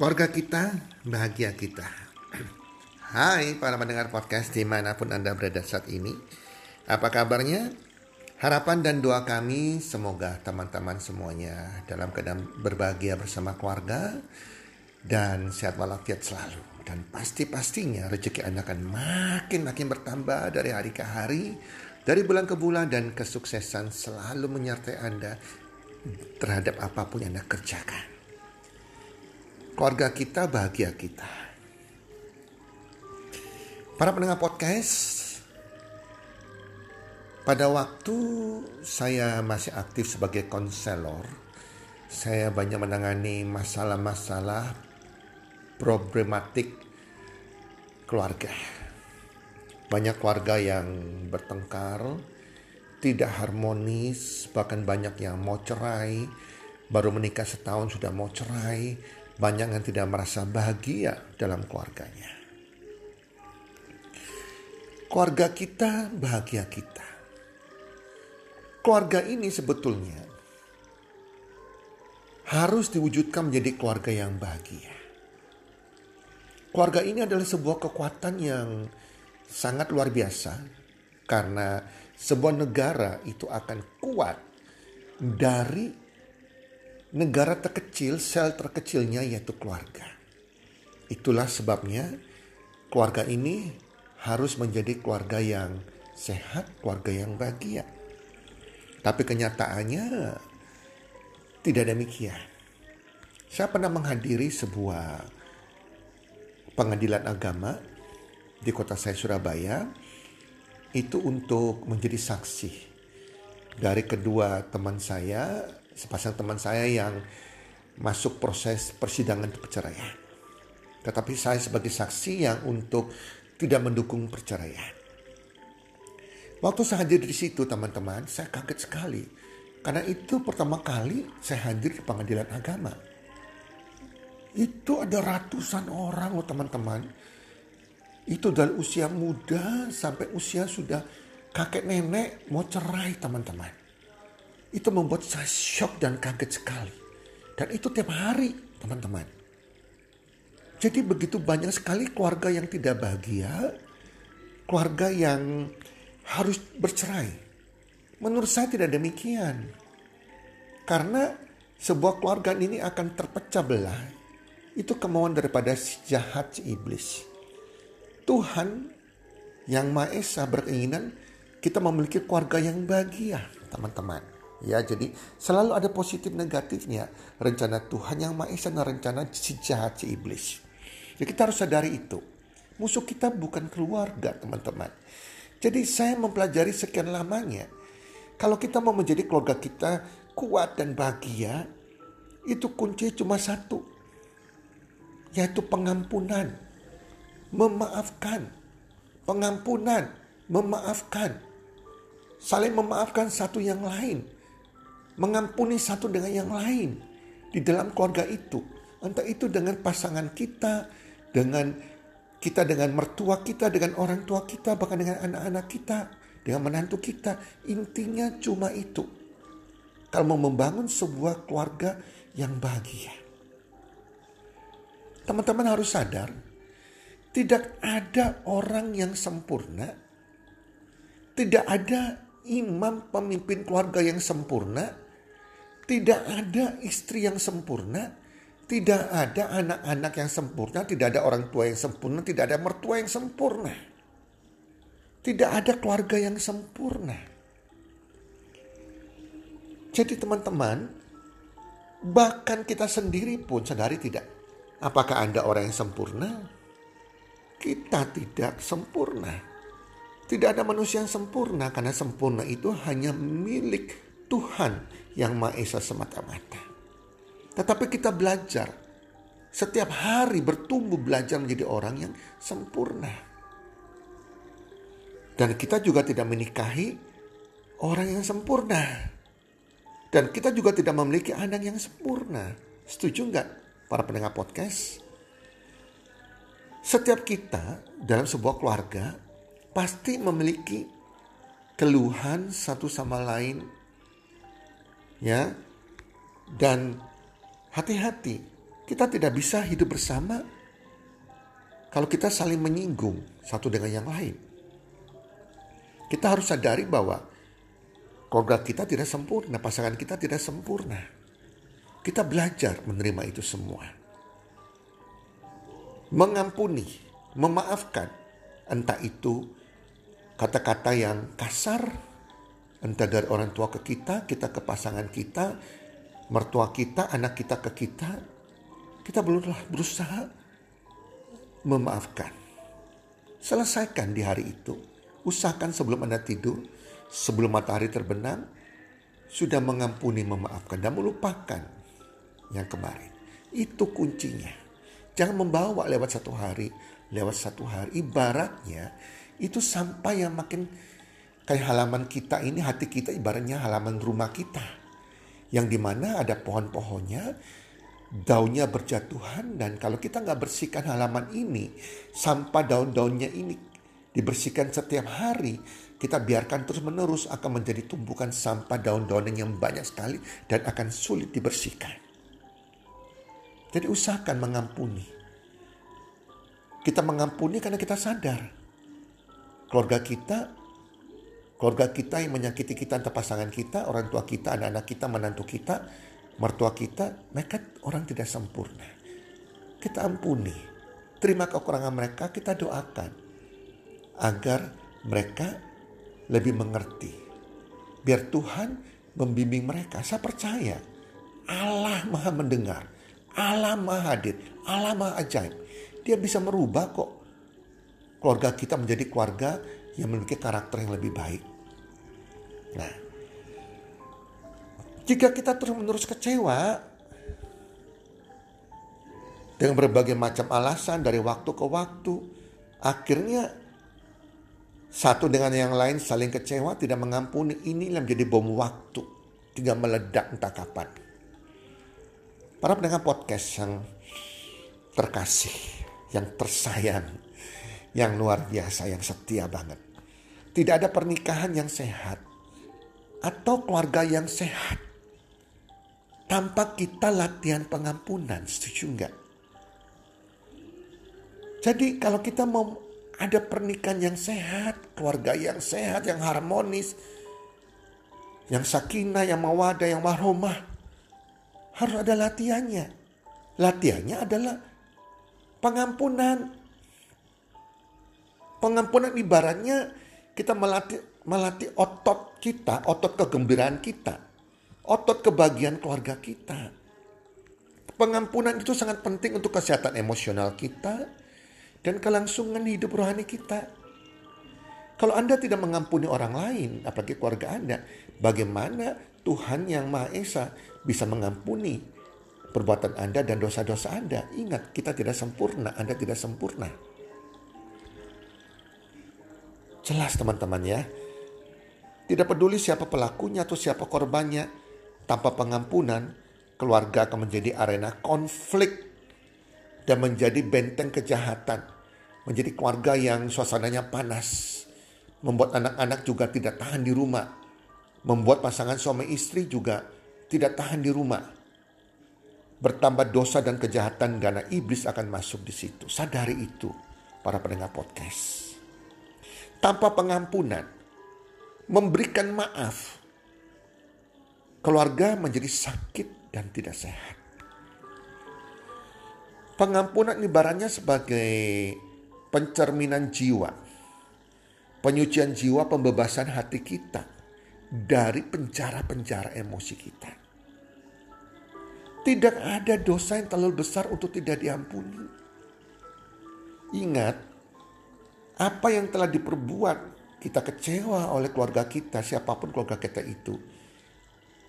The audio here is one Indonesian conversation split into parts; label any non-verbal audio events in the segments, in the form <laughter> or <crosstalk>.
Keluarga kita, bahagia kita. <clears throat> Hai para pendengar podcast di mana pun Anda berada saat ini. Apa kabarnya? Harapan dan doa kami semoga teman-teman semuanya dalam keadaan berbahagia bersama keluarga dan sehat walafiat selalu. Dan pasti-pastinya rezeki Anda akan makin-makin bertambah dari hari ke hari, dari bulan ke bulan dan kesuksesan selalu menyertai Anda terhadap apa pun yang Anda kerjakan. Keluarga kita bahagia kita. Para pendengar podcast, pada waktu saya masih aktif sebagai konselor, saya banyak menangani masalah-masalah problematik keluarga. Banyak keluarga yang bertengkar, tidak harmonis, bahkan banyak yang mau cerai, baru menikah setahun sudah mau cerai, banyak yang tidak merasa bahagia dalam keluarganya. Keluarga kita bahagia kita. Keluarga ini sebetulnya harus diwujudkan menjadi keluarga yang bahagia. Keluarga ini adalah sebuah kekuatan yang sangat luar biasa karena sebuah negara itu akan kuat dari negara terkecil, sel terkecilnya yaitu keluarga. Itulah sebabnya keluarga ini harus menjadi keluarga yang sehat, keluarga yang bahagia. Tapi kenyataannya tidak demikian. Saya pernah menghadiri sebuah pengadilan agama di kota saya Surabaya itu untuk menjadi saksi dari kedua teman saya sepasang teman saya yang masuk proses persidangan perceraian. Tetapi saya sebagai saksi yang untuk tidak mendukung perceraian. Waktu saya hadir di situ teman-teman, saya kaget sekali. Karena itu pertama kali saya hadir di pengadilan agama. Itu ada ratusan orang loh teman-teman. Itu dari usia muda sampai usia sudah kakek nenek mau cerai teman-teman. Itu membuat saya shock dan kaget sekali. Dan itu tiap hari, teman-teman. Jadi begitu banyak sekali keluarga yang tidak bahagia, keluarga yang harus bercerai. Menurut saya tidak demikian. Karena sebuah keluarga ini akan terpecah belah. Itu kemauan daripada si jahat si iblis. Tuhan yang Maha Esa berkeinginan kita memiliki keluarga yang bahagia, teman-teman. Ya, jadi selalu ada positif negatifnya. Rencana Tuhan yang Maha Esa dan rencana si jahat si iblis. Jadi kita harus sadari itu. Musuh kita bukan keluarga, teman-teman. Jadi saya mempelajari sekian lamanya. Kalau kita mau menjadi keluarga kita kuat dan bahagia, itu kunci cuma satu. Yaitu pengampunan. Memaafkan. Pengampunan. Memaafkan. Saling memaafkan satu yang lain mengampuni satu dengan yang lain di dalam keluarga itu. Entah itu dengan pasangan kita, dengan kita dengan mertua kita, dengan orang tua kita, bahkan dengan anak-anak kita, dengan menantu kita. Intinya cuma itu. Kalau mau membangun sebuah keluarga yang bahagia. Teman-teman harus sadar, tidak ada orang yang sempurna. Tidak ada imam pemimpin keluarga yang sempurna tidak ada istri yang sempurna, tidak ada anak-anak yang sempurna, tidak ada orang tua yang sempurna, tidak ada mertua yang sempurna. Tidak ada keluarga yang sempurna. Jadi teman-teman, bahkan kita sendiri pun sadari tidak. Apakah Anda orang yang sempurna? Kita tidak sempurna. Tidak ada manusia yang sempurna karena sempurna itu hanya milik Tuhan yang Maha Esa semata-mata. Tetapi kita belajar setiap hari bertumbuh belajar menjadi orang yang sempurna. Dan kita juga tidak menikahi orang yang sempurna. Dan kita juga tidak memiliki anak yang sempurna. Setuju nggak para pendengar podcast? Setiap kita dalam sebuah keluarga pasti memiliki keluhan satu sama lain ya dan hati-hati Kita tidak bisa hidup bersama kalau kita saling menyinggung satu dengan yang lain. Kita harus sadari bahwa keluarga kita tidak sempurna, pasangan kita tidak sempurna. Kita belajar menerima itu semua. Mengampuni, memaafkan, entah itu kata-kata yang kasar, entah dari orang tua ke kita, kita ke pasangan kita, mertua kita, anak kita ke kita, kita belumlah berusaha memaafkan. Selesaikan di hari itu. Usahakan sebelum Anda tidur, sebelum matahari terbenam, sudah mengampuni, memaafkan, dan melupakan yang kemarin. Itu kuncinya. Jangan membawa lewat satu hari, lewat satu hari. Ibaratnya itu sampai yang makin kayak halaman kita ini, hati kita ibaratnya halaman rumah kita. Yang di mana ada pohon-pohonnya, daunnya berjatuhan dan kalau kita nggak bersihkan halaman ini sampah daun-daunnya ini dibersihkan setiap hari kita biarkan terus menerus akan menjadi tumpukan sampah daun-daun yang banyak sekali dan akan sulit dibersihkan. Jadi usahakan mengampuni. Kita mengampuni karena kita sadar keluarga kita keluarga kita yang menyakiti kita entah pasangan kita, orang tua kita, anak-anak kita, menantu kita mertua kita, mereka orang tidak sempurna. Kita ampuni. Terima kekurangan mereka, kita doakan. Agar mereka lebih mengerti. Biar Tuhan membimbing mereka. Saya percaya Allah maha mendengar. Allah maha hadir. Allah maha ajaib. Dia bisa merubah kok keluarga kita menjadi keluarga yang memiliki karakter yang lebih baik. Nah, jika kita terus-menerus kecewa dengan berbagai macam alasan dari waktu ke waktu, akhirnya satu dengan yang lain saling kecewa, tidak mengampuni, ini yang menjadi bom waktu, tidak meledak entah kapan. Para pendengar podcast yang terkasih, yang tersayang, yang luar biasa, yang setia banget. Tidak ada pernikahan yang sehat atau keluarga yang sehat tanpa kita latihan pengampunan. Setuju enggak? Jadi kalau kita mau ada pernikahan yang sehat, keluarga yang sehat, yang harmonis, yang sakinah, yang mawadah, yang warhomah, harus ada latihannya. Latihannya adalah pengampunan. Pengampunan ibaratnya kita melatih melatih otot kita, otot kegembiraan kita otot kebahagiaan keluarga kita. Pengampunan itu sangat penting untuk kesehatan emosional kita dan kelangsungan hidup rohani kita. Kalau Anda tidak mengampuni orang lain, apalagi keluarga Anda, bagaimana Tuhan yang Maha Esa bisa mengampuni perbuatan Anda dan dosa-dosa Anda? Ingat, kita tidak sempurna, Anda tidak sempurna. Jelas teman-teman ya. Tidak peduli siapa pelakunya atau siapa korbannya, tanpa pengampunan, keluarga akan menjadi arena konflik dan menjadi benteng kejahatan. Menjadi keluarga yang suasananya panas. Membuat anak-anak juga tidak tahan di rumah. Membuat pasangan suami istri juga tidak tahan di rumah. Bertambah dosa dan kejahatan karena iblis akan masuk di situ. Sadari itu para pendengar podcast. Tanpa pengampunan, memberikan maaf, keluarga menjadi sakit dan tidak sehat. Pengampunan ibaratnya sebagai pencerminan jiwa, penyucian jiwa, pembebasan hati kita dari penjara-penjara emosi kita. Tidak ada dosa yang terlalu besar untuk tidak diampuni. Ingat, apa yang telah diperbuat, kita kecewa oleh keluarga kita, siapa pun keluarga kita itu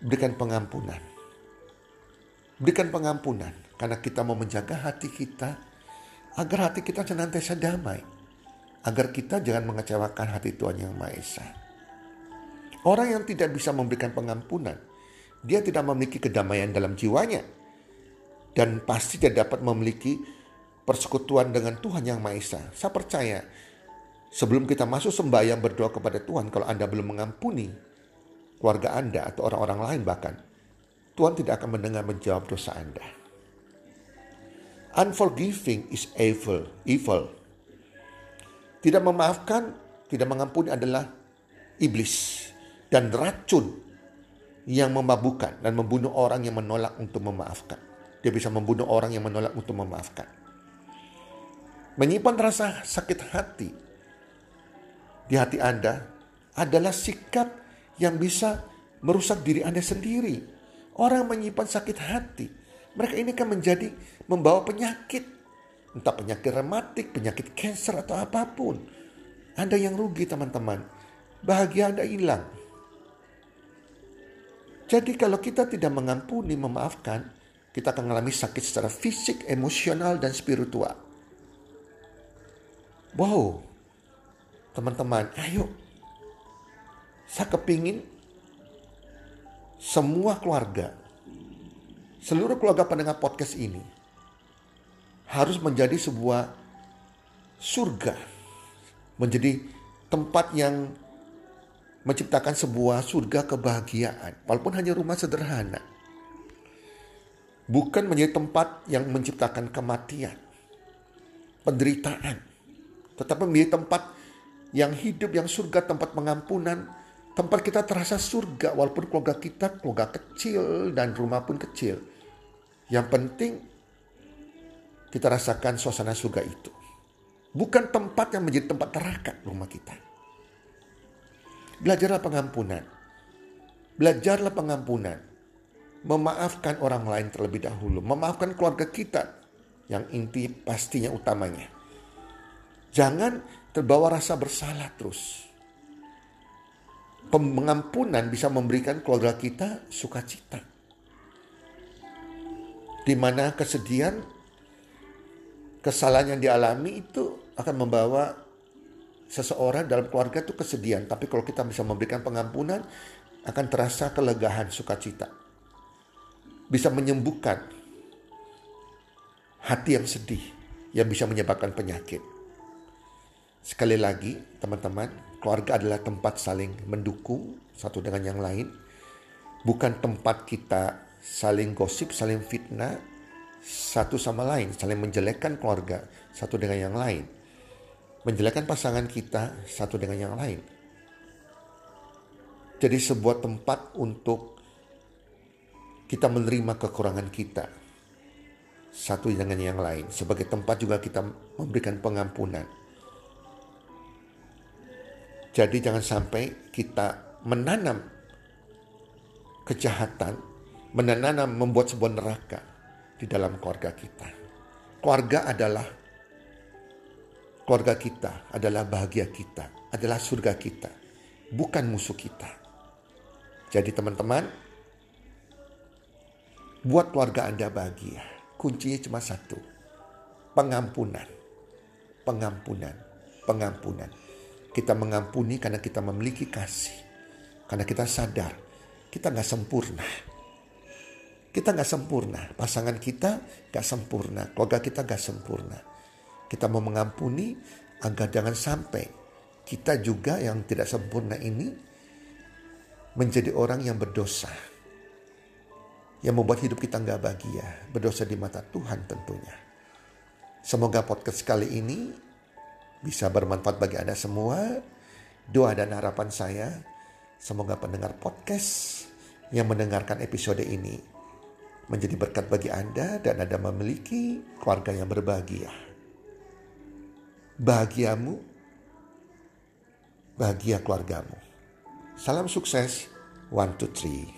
berikan pengampunan. Berikan pengampunan karena kita mau menjaga hati kita agar hati kita senantiasa damai. Agar kita jangan mengecewakan hati Tuhan Yang Maha Esa. Orang yang tidak bisa memberikan pengampunan, dia tidak memiliki kedamaian dalam jiwanya. Dan pasti tidak dapat memiliki persekutuan dengan Tuhan Yang Maha Esa. Saya percaya sebelum kita masuk sembahyang berdoa kepada Tuhan, kalau Anda belum mengampuni keluarga Anda atau orang-orang lain bahkan, Tuhan tidak akan mendengar menjawab dosa Anda. Unforgiving is evil. Evil. Tidak memaafkan, tidak mengampuni adalah iblis dan racun yang memabukkan dan membunuh orang yang menolak untuk memaafkan. Dia bisa membunuh orang yang menolak untuk memaafkan. Menyimpan rasa sakit hati di hati Anda adalah sikap yang bisa merusak diri Anda sendiri. Orang menyimpan sakit hati, mereka ini kan menjadi membawa penyakit. Entah penyakit rematik, penyakit cancer atau apa pun. Anda yang rugi teman-teman. Bahagia Anda hilang. Jadi kalau kita tidak mengampuni, memaafkan, kita akan mengalami sakit secara fisik, emosional, dan spiritual. Wow, teman-teman, ayo. Saya kepingin semua keluarga seluruh keluarga pendengar podcast ini harus menjadi sebuah surga, menjadi tempat yang menciptakan sebuah surga kebahagiaan, walaupun hanya rumah sederhana. Bukan menjadi tempat yang menciptakan kematian, penderitaan, tetapi menjadi tempat yang hidup, yang surga, tempat pengampunan, tempat kita terasa surga, walaupun keluarga kita keluarga kecil dan rumah pun kecil yang penting kita rasakan suasana surga itu. Bukan tempat yang menjadi tempat neraka rumah kita. Belajarlah pengampunan. Belajarlah pengampunan. Memaafkan orang lain terlebih dahulu. Memaafkan keluarga kita. Yang inti pastinya utamanya. Jangan terbawa rasa bersalah terus. Pengampunan bisa memberikan keluarga kita sukacita di mana kesedihan, kesalahan yang dialami itu akan membawa seseorang dalam keluarga itu kesedihan. Tapi kalau kita bisa memberikan pengampunan, akan terasa kelegahan, sukacita. Bisa menyembuhkan hati yang sedih, yang bisa menyebabkan penyakit. Sekali lagi, teman-teman, keluarga adalah tempat saling mendukung satu dengan yang lain, bukan tempat kita saling gosip, saling fitnah satu sama lain, saling menjelekkan keluarga satu dengan yang lain. Menjelekkan pasangan kita satu dengan yang lain. Jadi sebuah tempat untuk kita menerima kekurangan kita satu dengan yang lain. Sebagai tempat juga kita memberikan pengampunan. Jadi jangan sampai kita menanam kejahatan menanam membuat sebuah neraka di dalam keluarga kita. Keluarga adalah keluarga kita, adalah bahagia kita, adalah surga kita, bukan musuh kita. Jadi teman-teman, buat keluarga Anda bahagia. Kuncinya cuma satu. Pengampunan. Pengampunan. Pengampunan. Kita mengampuni karena kita memiliki kasih. Karena kita sadar kita nggak sempurna kita nggak sempurna, pasangan kita nggak sempurna, keluarga kita nggak sempurna. Kita mau mengampuni agar jangan sampai kita juga yang tidak sempurna ini menjadi orang yang berdosa. Yang membuat hidup kita nggak bahagia, berdosa di mata Tuhan tentunya. Semoga podcast kali ini bisa bermanfaat bagi Anda semua. Doa dan harapan saya, semoga pendengar podcast yang mendengarkan episode ini menjadi berkat bagi Anda dan Anda memiliki keluarga yang berbahagia. Bahagiamu, bahagia keluargamu. Salam sukses, one, two, three.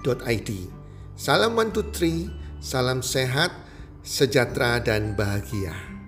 Salam One Salam 123, salam sehat, sejahtera dan bahagia.